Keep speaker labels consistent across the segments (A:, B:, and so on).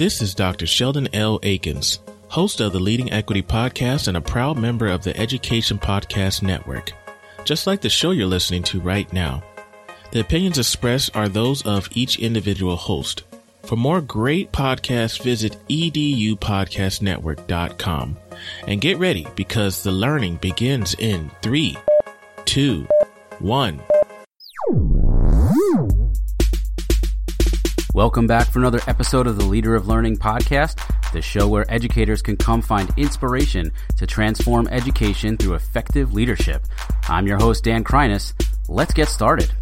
A: This is Dr. Sheldon L. Eakins, host of the Leading Equity Podcast and a proud member of the Education Podcast Network. Just like the show you're listening to right now, the opinions expressed are those of each individual host. For more great podcasts, visit edupodcastnetwork.com and get ready because the learning begins in three, two, one.
B: Welcome back for another episode of the Leader of Learning podcast, the show where educators can come find inspiration to transform education through effective leadership. I'm your host, Dan Kreiness. Let's get started.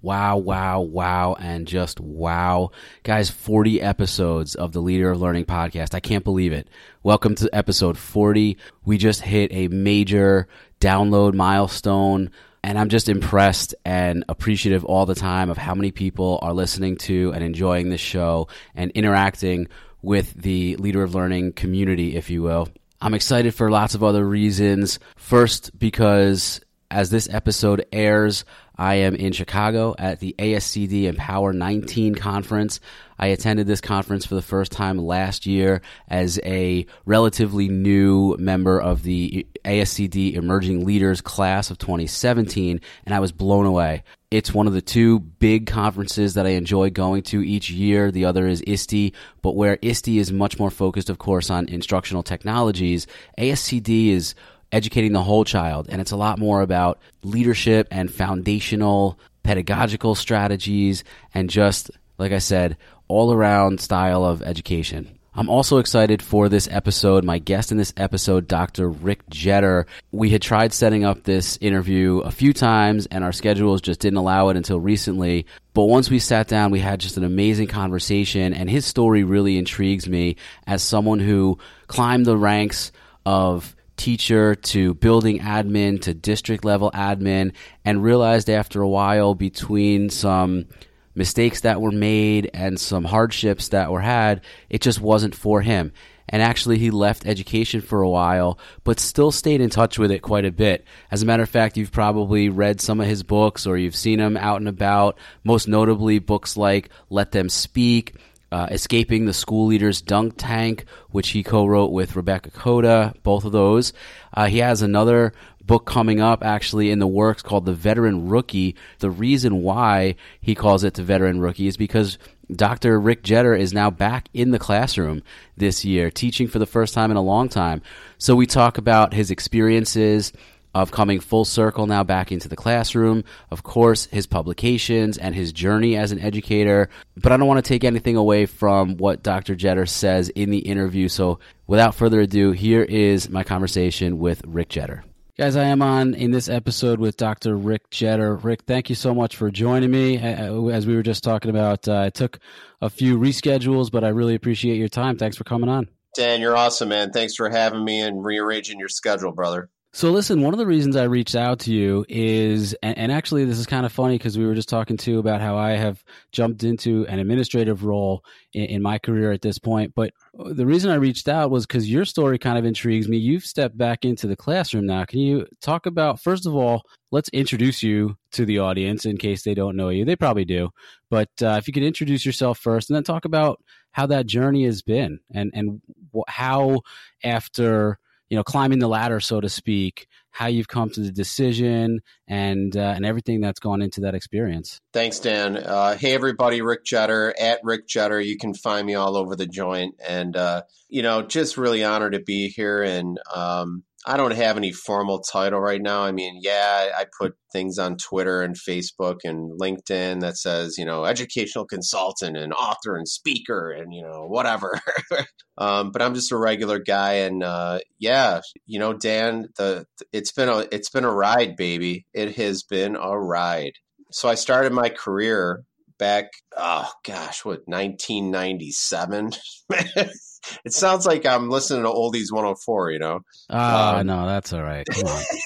B: Wow, wow, wow, and just wow. Guys, 40 episodes of the Leader of Learning podcast. I can't believe it. Welcome to episode 40. We just hit a major download milestone and I'm just impressed and appreciative all the time of how many people are listening to and enjoying this show and interacting with the Leader of Learning community, if you will. I'm excited for lots of other reasons. First, because as this episode airs, I am in Chicago at the ASCD Empower 19 conference. I attended this conference for the first time last year as a relatively new member of the ASCD Emerging Leaders class of 2017, and I was blown away. It's one of the two big conferences that I enjoy going to each year. The other is ISTE, but where ISTE is much more focused, of course, on instructional technologies, ASCD is educating the whole child. And it's a lot more about leadership and foundational pedagogical strategies and just, like I said, all around style of education. I'm also excited for this episode. My guest in this episode, Dr. Rick Jetter. We had tried setting up this interview a few times and our schedules just didn't allow it until recently. But once we sat down, we had just an amazing conversation and his story really intrigues me as someone who climbed the ranks of teacher to building admin to district level admin and realized after a while between some mistakes that were made and some hardships that were had, it just wasn't for him. And actually, he left education for a while, but still stayed in touch with it quite a bit. As a matter of fact, you've probably read some of his books or you've seen him out and about, most notably books like Let Them Speak, uh, Escaping the School Leader's Dunk Tank, which he co wrote with Rebecca Coda, both of those. Uh, he has another book coming up actually in the works called The Veteran Rookie. The reason why he calls it The Veteran Rookie is because Dr. Rick Jetter is now back in the classroom this year, teaching for the first time in a long time. So we talk about his experiences of coming full circle now back into the classroom. Of course, his publications and his journey as an educator. But I don't want to take anything away from what Dr. Jetter says in the interview. So without further ado, here is my conversation with Rick Jetter. Guys, I am on in this episode with Dr. Rick Jetter. Rick, thank you so much for joining me. As we were just talking about, uh, I took a few reschedules, but I really appreciate your time. Thanks for coming on.
C: Dan, you're awesome, man. Thanks for having me and rearranging your schedule, brother.
B: So listen, one of the reasons I reached out to you is, and, and actually this is kind of funny because we were just talking too about how I have jumped into an administrative role in, in my career at this point. But the reason I reached out was because your story kind of intrigues me. You've stepped back into the classroom now. Can you talk about, first of all, let's introduce you to the audience in case they don't know you. They probably do. But uh, if you could introduce yourself first and then talk about how that journey has been and, and how after you know, climbing the ladder, so to speak, how you've come to the decision and uh, and everything that's gone into that experience.
C: Thanks, Dan. Uh, hey, everybody, Rick Jetter at Rick Jetter. You can find me all over the joint, and uh, you know, just really honored to be here and um, I don't have any formal title right now. I mean, yeah, I put things on Twitter and Facebook and LinkedIn that says, you know, educational consultant and author and speaker and, you know, whatever. um, but I'm just a regular guy. And, uh, yeah, you know, Dan, the, it's been a, it's been a ride, baby. It has been a ride. So I started my career back, oh gosh, what, 1997? it sounds like I'm listening to Oldies 104, you know?
B: Ah, um, no, that's all right.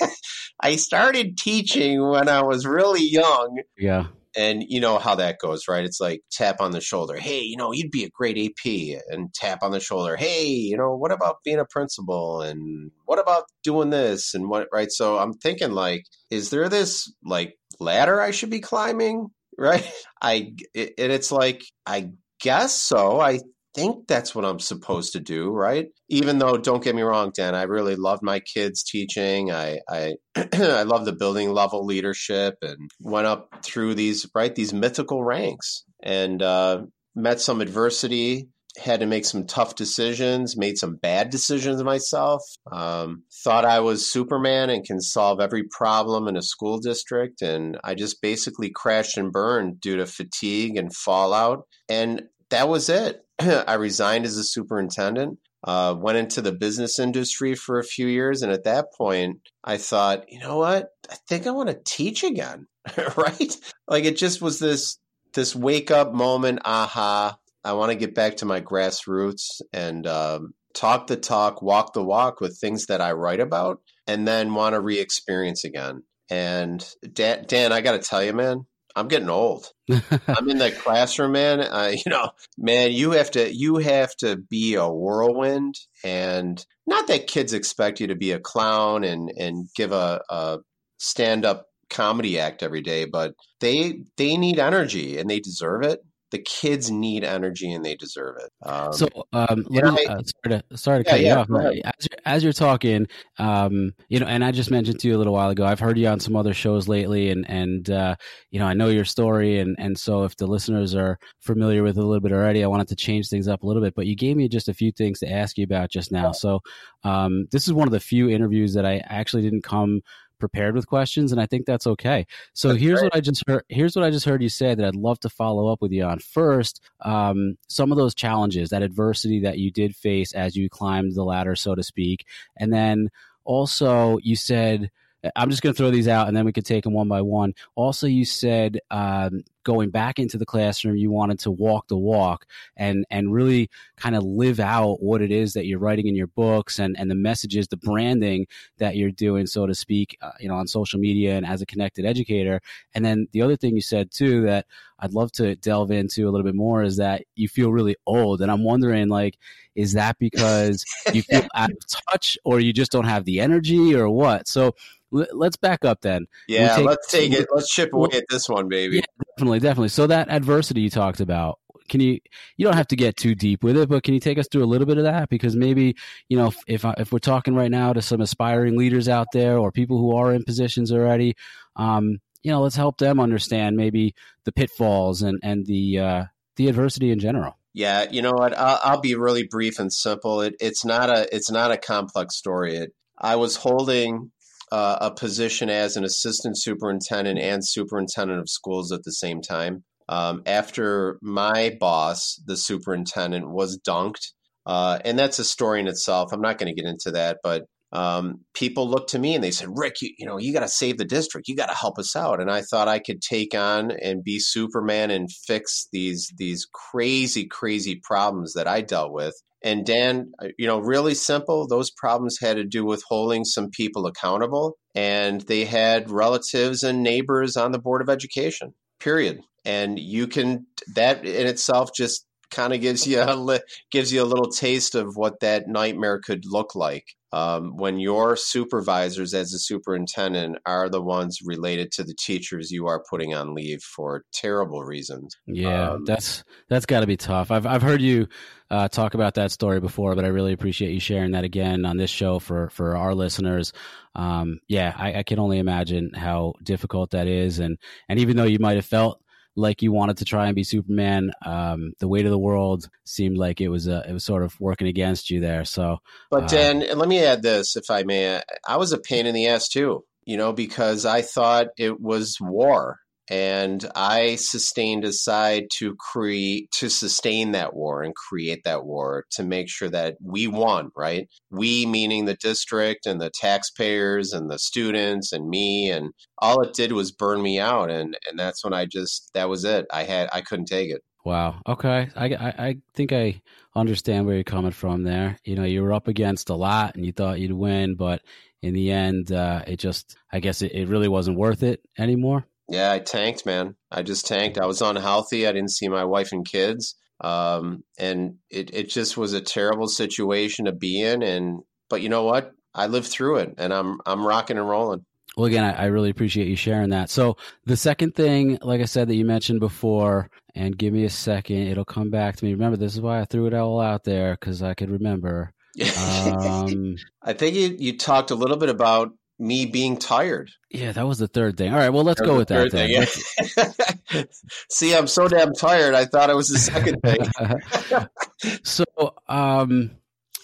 C: I started teaching when I was really young.
B: Yeah.
C: And you know how that goes, right? It's like tap on the shoulder. Hey, you know, you'd be a great AP. And tap on the shoulder. Hey, you know, what about being a principal? And what about doing this? And what, right? So I'm thinking, like, is there this like ladder I should be climbing? right? I it, and it's like I guess so. I think that's what I'm supposed to do, right? Even though, don't get me wrong, Dan, I really love my kids teaching. I I I love the building level leadership and went up through these right these mythical ranks and uh, met some adversity. Had to make some tough decisions, made some bad decisions myself. Um, thought I was Superman and can solve every problem in a school district. And I just basically crashed and burned due to fatigue and fallout. And that was it. I resigned as a superintendent, uh, went into the business industry for a few years. And at that point, I thought, you know what? I think I want to teach again, right? Like it just was this this wake up moment. Aha! I want to get back to my grassroots and um, talk the talk, walk the walk with things that I write about, and then want to re-experience again. And Dan, Dan I got to tell you, man, I'm getting old. I'm in the classroom, man. Uh, you know, man, you have to you have to be a whirlwind, and not that kids expect you to be a clown and and give a, a stand up comedy act every day, but they they need energy and they deserve it the kids need energy and they deserve it.
B: Um, so, um, let me, uh, sorry to, sorry to yeah, cut yeah, you off. As you're, as you're, talking, um, you know, and I just mentioned to you a little while ago, I've heard you on some other shows lately, and and uh, you know, I know your story, and and so if the listeners are familiar with it a little bit already, I wanted to change things up a little bit. But you gave me just a few things to ask you about just now. So, um, this is one of the few interviews that I actually didn't come prepared with questions, and I think that's okay. So that's here's great. what I just heard. Here's what I just heard you say that I'd love to follow up with you on. First, um, some of those challenges, that adversity that you did face as you climbed the ladder, so to speak, and then also you said I'm just going to throw these out and then we could take them one by one. Also, you said um, going back into the classroom, you wanted to walk the walk and and really kind of live out what it is that you're writing in your books and and the messages, the branding that you're doing, so to speak, uh, you know, on social media and as a connected educator. And then the other thing you said too that I'd love to delve into a little bit more is that you feel really old, and I'm wondering like, is that because you feel out of touch, or you just don't have the energy, or what? So let's back up then.
C: Yeah, take, let's take it. Let's chip away at this one, baby. Yeah,
B: definitely, definitely. So that adversity you talked about, can you? You don't have to get too deep with it, but can you take us through a little bit of that? Because maybe you know, if if, if we're talking right now to some aspiring leaders out there or people who are in positions already, um, you know, let's help them understand maybe the pitfalls and and the uh, the adversity in general.
C: Yeah, you know what? I'll, I'll be really brief and simple. It, it's not a it's not a complex story. It, I was holding uh, a position as an assistant superintendent and superintendent of schools at the same time. Um, after my boss, the superintendent, was dunked, uh, and that's a story in itself. I'm not going to get into that, but um, people looked to me and they said, "Rick, you, you know, you got to save the district. You got to help us out." And I thought I could take on and be Superman and fix these these crazy, crazy problems that I dealt with. And Dan, uh, you know, really simple. Those problems had to do with holding some people accountable, and they had relatives and neighbors on the Board of Education, period. And you can, that in itself just kind of gives you a gives you a little taste of what that nightmare could look like um, when your supervisors as a superintendent are the ones related to the teachers you are putting on leave for terrible reasons.
B: Yeah, um, that's that's got to be tough. I've I've heard you uh, talk about that story before, but I really appreciate you sharing that again on this show for for our listeners. Um, yeah, I, I can only imagine how difficult that is, and and even though you might have felt like you wanted to try and be Superman. Um, the weight of the world seemed like it was uh, it was sort of working against you there. So,
C: but uh, Dan, let me add this, if I may. I was a pain in the ass too, you know, because I thought it was war and I sustained aside to create to sustain that war and create that war to make sure that we won, right? We meaning the district and the taxpayers and the students and me and all it did was burn me out and and that's when I just that was it. I had I couldn't take it.
B: Wow. Okay. I, I, I think I understand where you're coming from there. You know, you were up against a lot and you thought you'd win, but in the end, uh, it just, I guess it, it really wasn't worth it anymore.
C: Yeah, I tanked, man. I just tanked. I was unhealthy. I didn't see my wife and kids. Um, and it, it just was a terrible situation to be in. And, but you know what? I lived through it and I'm, I'm rocking and rolling.
B: Well, again, I, I, really appreciate you sharing that. So, the second thing, like I said, that you mentioned before, and give me a second, it'll come back to me. Remember, this is why I threw it all out there because I could remember.
C: Um, I think you, you talked a little bit about me being tired.
B: Yeah, that was the third thing. All right, well, let's go with that. Thing,
C: yeah. See, I'm so damn tired. I thought it was the second thing.
B: so, um,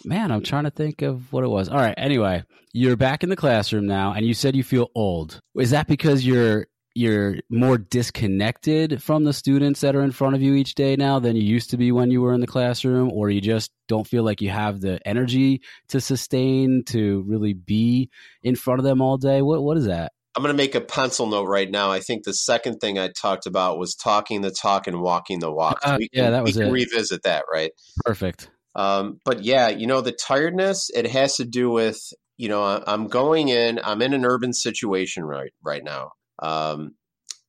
B: man, I'm trying to think of what it was. All right. Anyway, you're back in the classroom now, and you said you feel old. Is that because you're you're more disconnected from the students that are in front of you each day now than you used to be when you were in the classroom, or you just don't feel like you have the energy to sustain to really be in front of them all day? What what is that?
C: I'm going to make a pencil note right now. I think the second thing I talked about was talking the talk and walking the walk.
B: Uh, can, yeah, that was
C: we
B: it.
C: revisit that, right?
B: Perfect.
C: Um, but yeah, you know, the tiredness, it has to do with, you know, I'm going in, I'm in an urban situation right, right now. Um,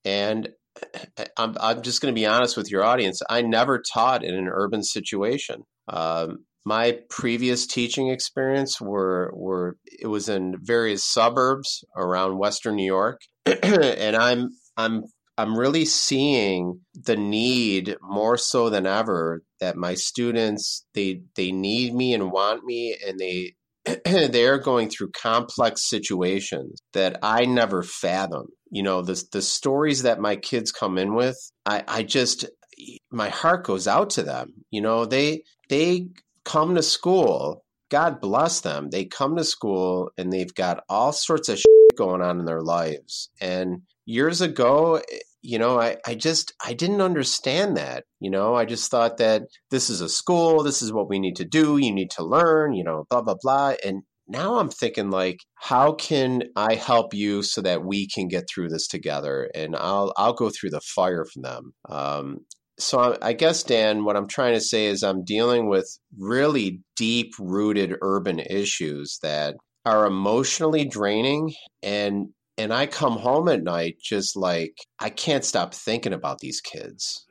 C: and I'm, I'm just going to be honest with your audience. I never taught in an urban situation. Um, my previous teaching experience were were it was in various suburbs around Western New York, and I'm I'm I'm really seeing the need more so than ever that my students they they need me and want me and they they're going through complex situations that I never fathomed. You know, the the stories that my kids come in with, I, I just my heart goes out to them. You know, they they come to school. God bless them. They come to school and they've got all sorts of going on in their lives. And years ago, you know, I, I just I didn't understand that. You know, I just thought that this is a school, this is what we need to do, you need to learn, you know, blah blah blah. And now I'm thinking like, how can I help you so that we can get through this together? And I'll I'll go through the fire from them. Um, so I, I guess Dan, what I'm trying to say is I'm dealing with really deep rooted urban issues that are emotionally draining and and I come home at night just like I can't stop thinking about these kids.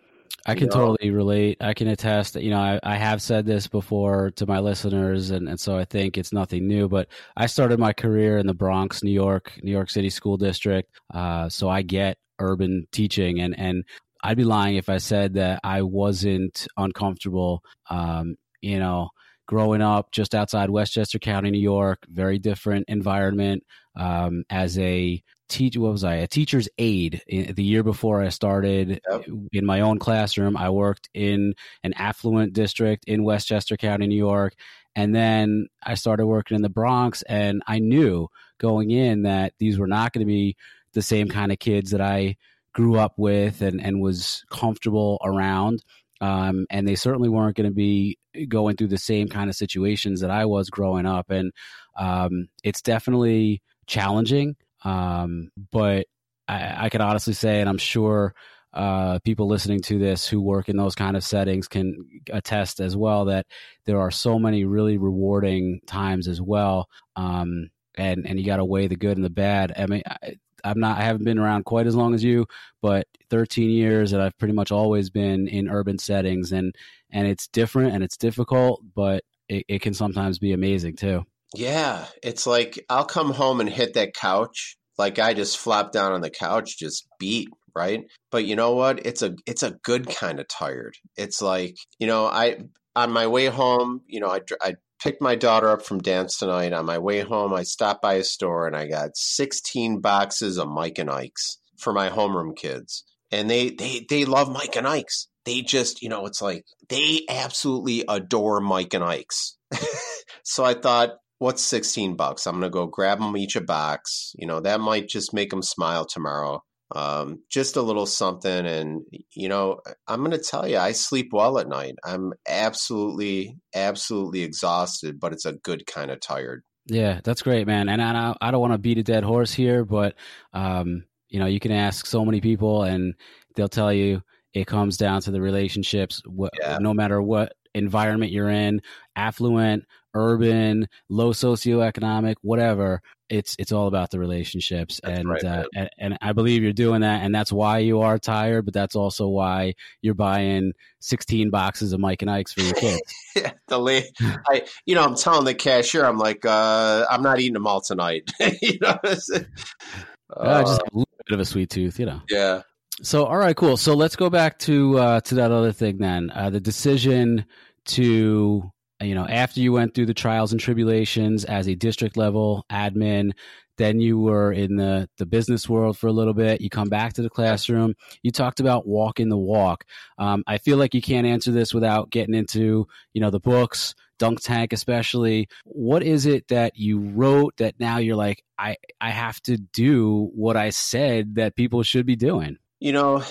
B: I can know? totally relate. I can attest that, you know, I, I have said this before to my listeners, and, and so I think it's nothing new, but I started my career in the Bronx, New York, New York City School District. Uh, so I get urban teaching, and, and I'd be lying if I said that I wasn't uncomfortable, um, you know, growing up just outside Westchester County, New York, very different environment. Um, as a teach, what was I? A teacher's aide. the year before I started yep. in my own classroom, I worked in an affluent district in Westchester County, New York, and then I started working in the Bronx. And I knew going in that these were not going to be the same kind of kids that I grew up with and, and was comfortable around. Um, and they certainly weren't going to be going through the same kind of situations that I was growing up. And um, it's definitely challenging, um, but I, I can honestly say, and I'm sure uh, people listening to this who work in those kind of settings can attest as well that there are so many really rewarding times as well. Um, and and you got to weigh the good and the bad. I mean, I, I'm not I haven't been around quite as long as you, but 13 years and I've pretty much always been in urban settings and and it's different and it's difficult, but it, it can sometimes be amazing too.
C: Yeah, it's like I'll come home and hit that couch like I just flop down on the couch, just beat right. But you know what? It's a it's a good kind of tired. It's like you know I on my way home, you know I I picked my daughter up from dance tonight. On my way home, I stopped by a store and I got 16 boxes of Mike and Ike's for my homeroom kids. And they they they love Mike and Ike's. They just, you know, it's like they absolutely adore Mike and Ike's. so I thought, what's 16 bucks? I'm going to go grab them each a box. You know, that might just make them smile tomorrow um, just a little something. And, you know, I'm going to tell you, I sleep well at night. I'm absolutely, absolutely exhausted, but it's a good kind of tired.
B: Yeah, that's great, man. And I, I don't want to beat a dead horse here, but, um, you know, you can ask so many people and they'll tell you it comes down to the relationships. Wh- yeah. No matter what environment you're in, affluent, urban, low socioeconomic, whatever. It's it's all about the relationships, and,
C: right,
B: uh, and and I believe you're doing that, and that's why you are tired, but that's also why you're buying 16 boxes of Mike and Ike's for your kids.
C: yeah, the late, I, you know, I'm telling the cashier, I'm like, uh, I'm not eating them all tonight. you know,
B: I just
C: Uh,
B: have a little bit of a sweet tooth, you know.
C: yeah.
B: So, all right, cool. So let's go back to uh, to that other thing then. Uh, the decision to you know after you went through the trials and tribulations as a district level admin, then you were in the the business world for a little bit. You come back to the classroom. You talked about walking the walk. Um, I feel like you can't answer this without getting into you know the books, Dunk Tank especially. What is it that you wrote that now you're like I I have to do what I said that people should be doing?
C: You know,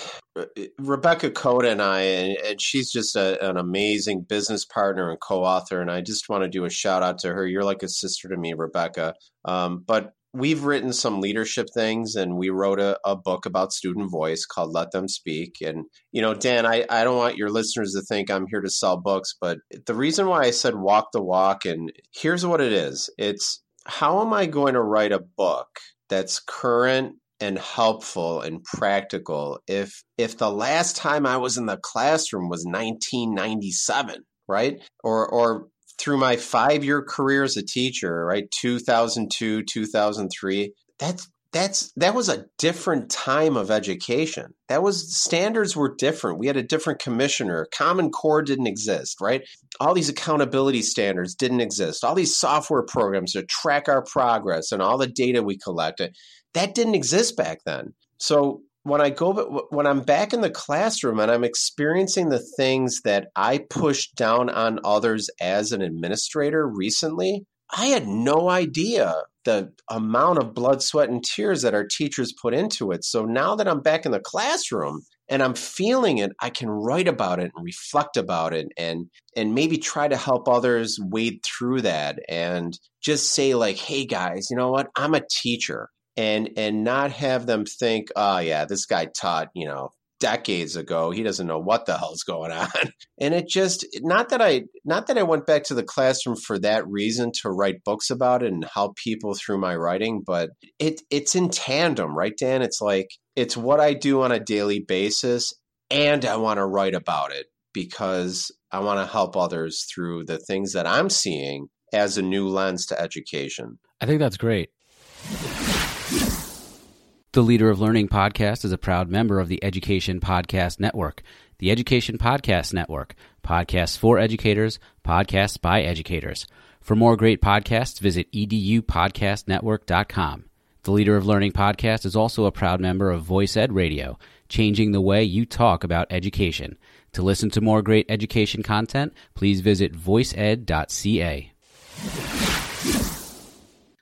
C: Rebecca Coda and I, and, she's just a, an amazing business partner and co-author. And I just want to do a shout out to her. You're like a sister to me, Rebecca. Um, but we've written some leadership things, and we wrote a, a book about student voice called "Let Them Speak." And you know, Dan, I, I don't want your listeners to think I'm here to sell books, but the reason why I said walk the walk, and here's what it is: it's how am I going to write a book that's current and helpful and practical if if the last time I was in the classroom was 1997, right? Or or through my 5-year career as a teacher, right? 2002, 2003, that's that's that was a different time of education. That was standards were different. We had a different commissioner. Common Core didn't exist, right? All these accountability standards didn't exist. All these software programs to track our progress and all the data we collected that didn't exist back then. So when I go, when I'm back in the classroom and I'm experiencing the things that I pushed down on others as an administrator recently, I had no idea the amount of blood, sweat, and tears that our teachers put into it. So now that I'm back in the classroom and I'm feeling it, I can write about it and reflect about it and and maybe try to help others wade through that and just say like, hey guys, you know what? I'm a teacher and and not have them think, oh yeah, this guy taught, you know, decades ago. He doesn't know what the hell's going on. And it just not that I not that I went back to the classroom for that reason to write books about it and help people through my writing, but it it's in tandem, right, Dan? It's like it's what I do on a daily basis and I want to write about it because I want to help others through the things that I'm seeing as a new lens to education.
B: I think that's great. The Leader of Learning podcast is a proud member of the Education Podcast Network. The Education Podcast Network, podcasts for educators, podcasts by educators. For more great podcasts, visit edupodcastnetwork.com. The Leader of Learning podcast is also a proud member of Voice Ed Radio, changing the way you talk about education. To listen to more great education content, please visit voiceed.ca.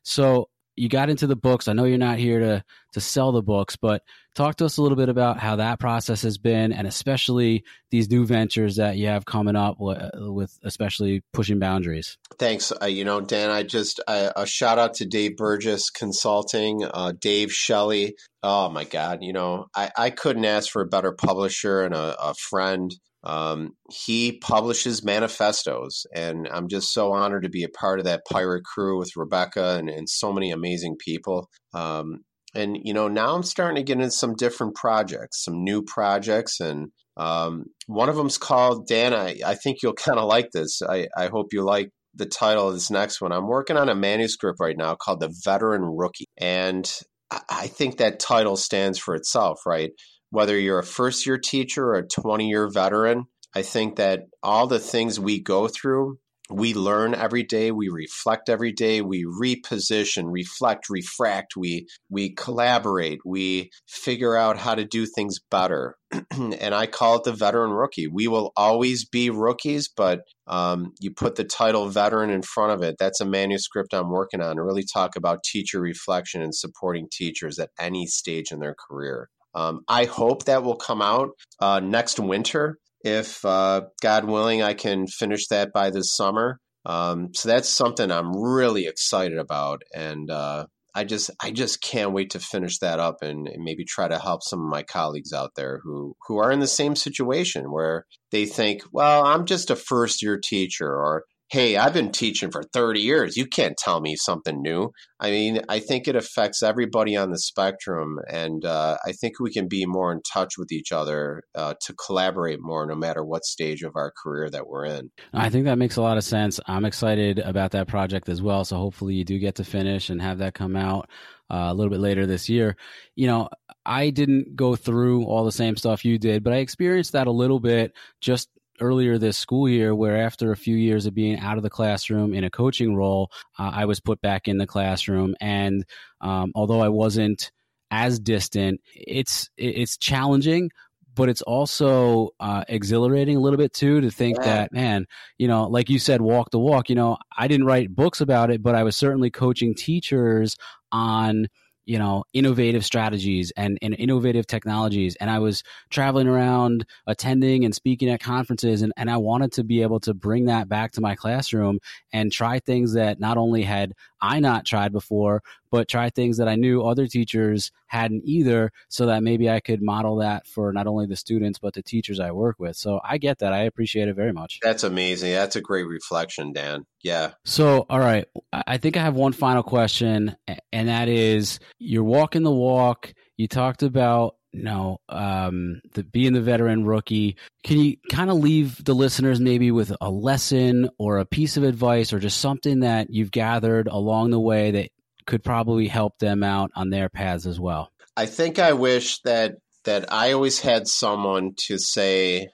B: So, you got into the books. I know you're not here to to sell the books, but talk to us a little bit about how that process has been, and especially these new ventures that you have coming up with, with especially pushing boundaries.
C: Thanks. Uh, you know, Dan, I just uh, a shout out to Dave Burgess Consulting, uh, Dave Shelley. Oh my God, you know, I, I couldn't ask for a better publisher and a, a friend. Um, he publishes manifestos, and I'm just so honored to be a part of that pirate crew with Rebecca and, and so many amazing people. Um, and you know, now I'm starting to get into some different projects, some new projects, and um, one of them's called Dan. I, I think you'll kind of like this. I, I hope you like the title of this next one. I'm working on a manuscript right now called The Veteran Rookie, and I, I think that title stands for itself, right? whether you're a first year teacher or a 20 year veteran, I think that all the things we go through, we learn every day, we reflect every day, we reposition, reflect, refract, we we collaborate, we figure out how to do things better. and I call it the veteran rookie. We will always be rookies, but um, you put the title veteran in front of it. That's a manuscript I'm working on to really talk about teacher reflection and supporting teachers at any stage in their career. Um, I hope that will come out uh, next winter. If uh, God willing, I can finish that by this summer. Um, so that's something I'm really excited about, and uh, I just I just can't wait to finish that up and, and, maybe try to help some of my colleagues out there who who are in the same situation where they think, well, I'm just a first year teacher, or hey, I've been teaching for 30 years. You can't tell me something new. I mean, I think it affects everybody on the spectrum. And uh, I think we can be more in touch with each other uh, to collaborate more, no matter what stage of our career that we're in.
B: I think that makes a lot of sense. I'm excited about that project as well. So hopefully you do get to finish and have that come out. Uh, a little bit later this year. You know, I didn't go through all the same stuff you did, but I experienced that a little bit just earlier this school year where after a few years of being out of the classroom in a coaching role uh, i was put back in the classroom and um, although i wasn't as distant it's it's challenging but it's also uh, exhilarating a little bit too to think yeah. that man you know like you said walk the walk you know i didn't write books about it but i was certainly coaching teachers on you know innovative strategies and, and innovative technologies. And i was traveling around attending and speaking at conferences and, and i wanted to be able to bring that back to my classroom and try things that not only had i not tried before but try things that i knew other teachers hadn't either so that maybe i could model that for not only the students but the teachers i work with. So i get that. I appreciate it very much.
C: That's amazing. That's a great reflection dan. Yeah.
B: So all right. I think i have one final question and that is you're walking the walk. You talked about know um, the being the veteran rookie. Can you kind of leave the listeners maybe with a lesson or a piece of advice or just something that you've gathered along the way that could probably help them out on their paths as well?
C: I think I wish that that I always had someone to say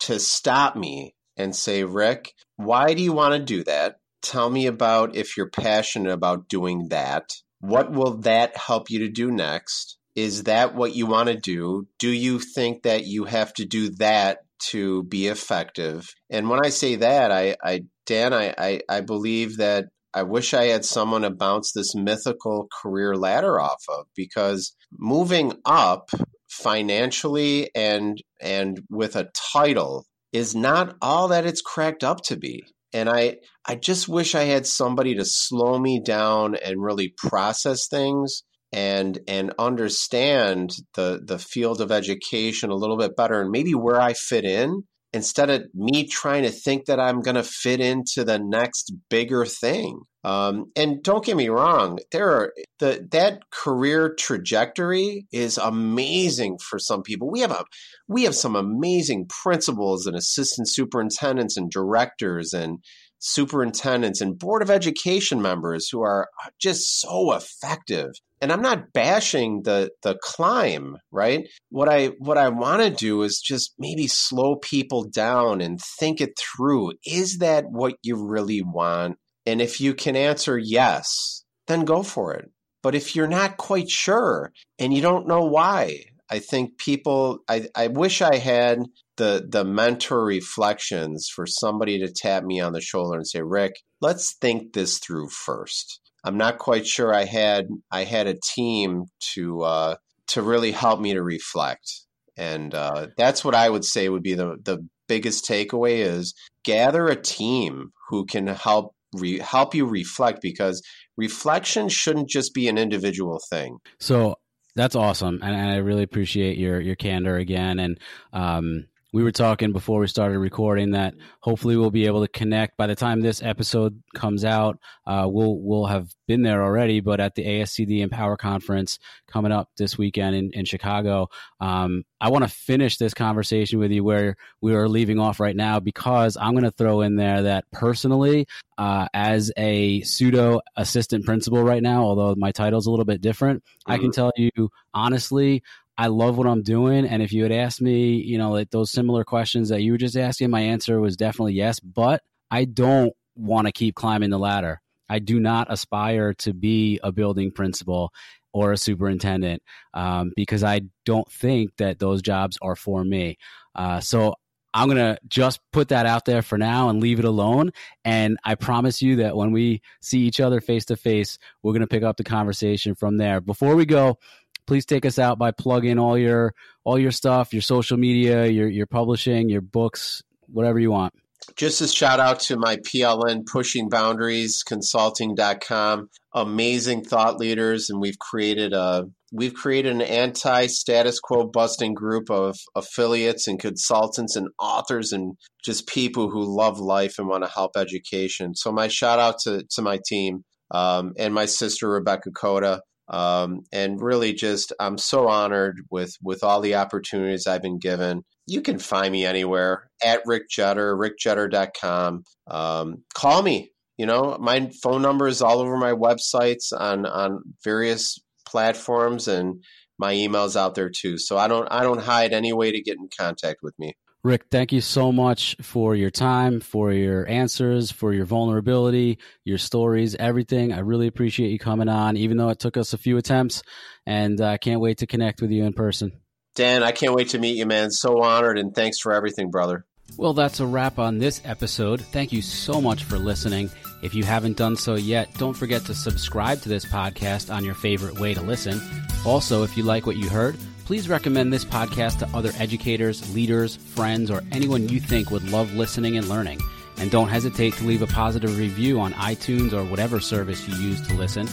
C: to stop me and say, Rick, why do you want to do that? Tell me about if you're passionate about doing that what will that help you to do next? Is that what you want to do? Do you think that you have to do that to be effective? And when I say that, I, I Dan, I, I, I believe that I wish I had someone to bounce this mythical career ladder off of because moving up financially and and with a title is not all that it's cracked up to be and i i just wish i had somebody to slow me down and really process things and and understand the the field of education a little bit better and maybe where i fit in instead of me trying to think that i'm going to fit into the next bigger thing. Um, and don't get me wrong there are the that career trajectory is amazing for some people. We have a we have some amazing principals and assistant superintendents and directors and superintendents and board of education members who are just so effective and i'm not bashing the the climb right? What i what i want to do is just maybe slow people down and think it through. Is that what you really want? And if you can answer yes then go for it. But if you're not quite sure and you don't know why I think people I, I wish I had the the mentor reflections for somebody to tap me on the shoulder and say, Rick, let's think this through first. I'm not quite sure I had I had a team to uh, to really help me to reflect, and uh, that's what I would say would be the the biggest takeaway is gather a team who can help re- help you reflect because reflection shouldn't just be an individual thing.
B: So that's awesome, and I really appreciate your your candor again. And um, we were talking before we started recording that hopefully we'll be able to connect by the time this episode comes out. Uh, we'll we'll have been there already, but at the ASCD Empower Conference coming up this weekend in, in Chicago, um, I want to finish this conversation with you where we are leaving off right now because I'm going to throw in there that personally, uh, as a pseudo assistant principal right now, although my title is a little bit different, mm-hmm. I can mm-hmm. tell you honestly, I love what I'm doing. And if you had asked me, you know, like those similar questions that you were just asking, my answer was definitely yes. But I don't want to keep climbing the ladder. I do not aspire to be a building principal or a superintendent um, because I don't think that those jobs are for me. Uh, so I'm going to just put that out there for now and leave it alone. And I promise you that when we see each other face to face, we're going to pick up the conversation from there. Before we go, please take us out by plugging all your all your stuff, your social media, your your publishing, your books, whatever you want.
C: Just a shout out to my PLN pushing boundaries consulting.com. Amazing thought leaders, and we've created a we've created an anti status quo busting group of affiliates and consultants and authors and just people who love life and want to help education. So, my shout out to, to my team um, and my sister, Rebecca Coda. Um, and really just I'm so honored with with all the opportunities I've been given. You can find me anywhere at Rick Jetter, rickjetter.com. Um, call me. You know, my phone number is all over my websites on on various platforms and my emails out there too. So I don't I don't hide any way to get in contact with me.
B: Rick, thank you so much for your time, for your answers, for your vulnerability, your stories, everything. I really appreciate you coming on, even though it took us a few attempts, and I uh, can't wait to connect with you in person.
C: Dan, I can't wait to meet you, man. So honored, and thanks for everything, brother.
B: Well, that's a wrap on this episode. Thank you so much for listening. If you haven't done so yet, don't forget to subscribe to this podcast on your favorite way to listen. Also, if you like what you heard, please recommend this podcast to other educators, leaders, friends, or anyone you think would love listening and learning. And don't hesitate to leave a positive review on iTunes or whatever service you use to listen.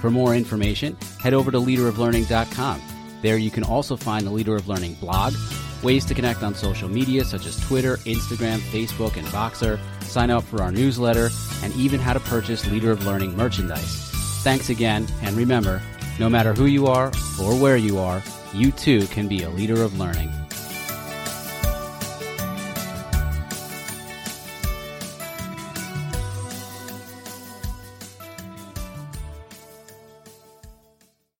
B: For more information, head over to leaderoflearning.com. There you can also find the Leader of Learning blog, ways to connect on social media such as Twitter, Instagram, Facebook, and Voxer, sign up for our newsletter, and even how to purchase Leader of Learning merchandise. Thanks again, and remember, no matter who you are or where you are, you too can be a leader of learning.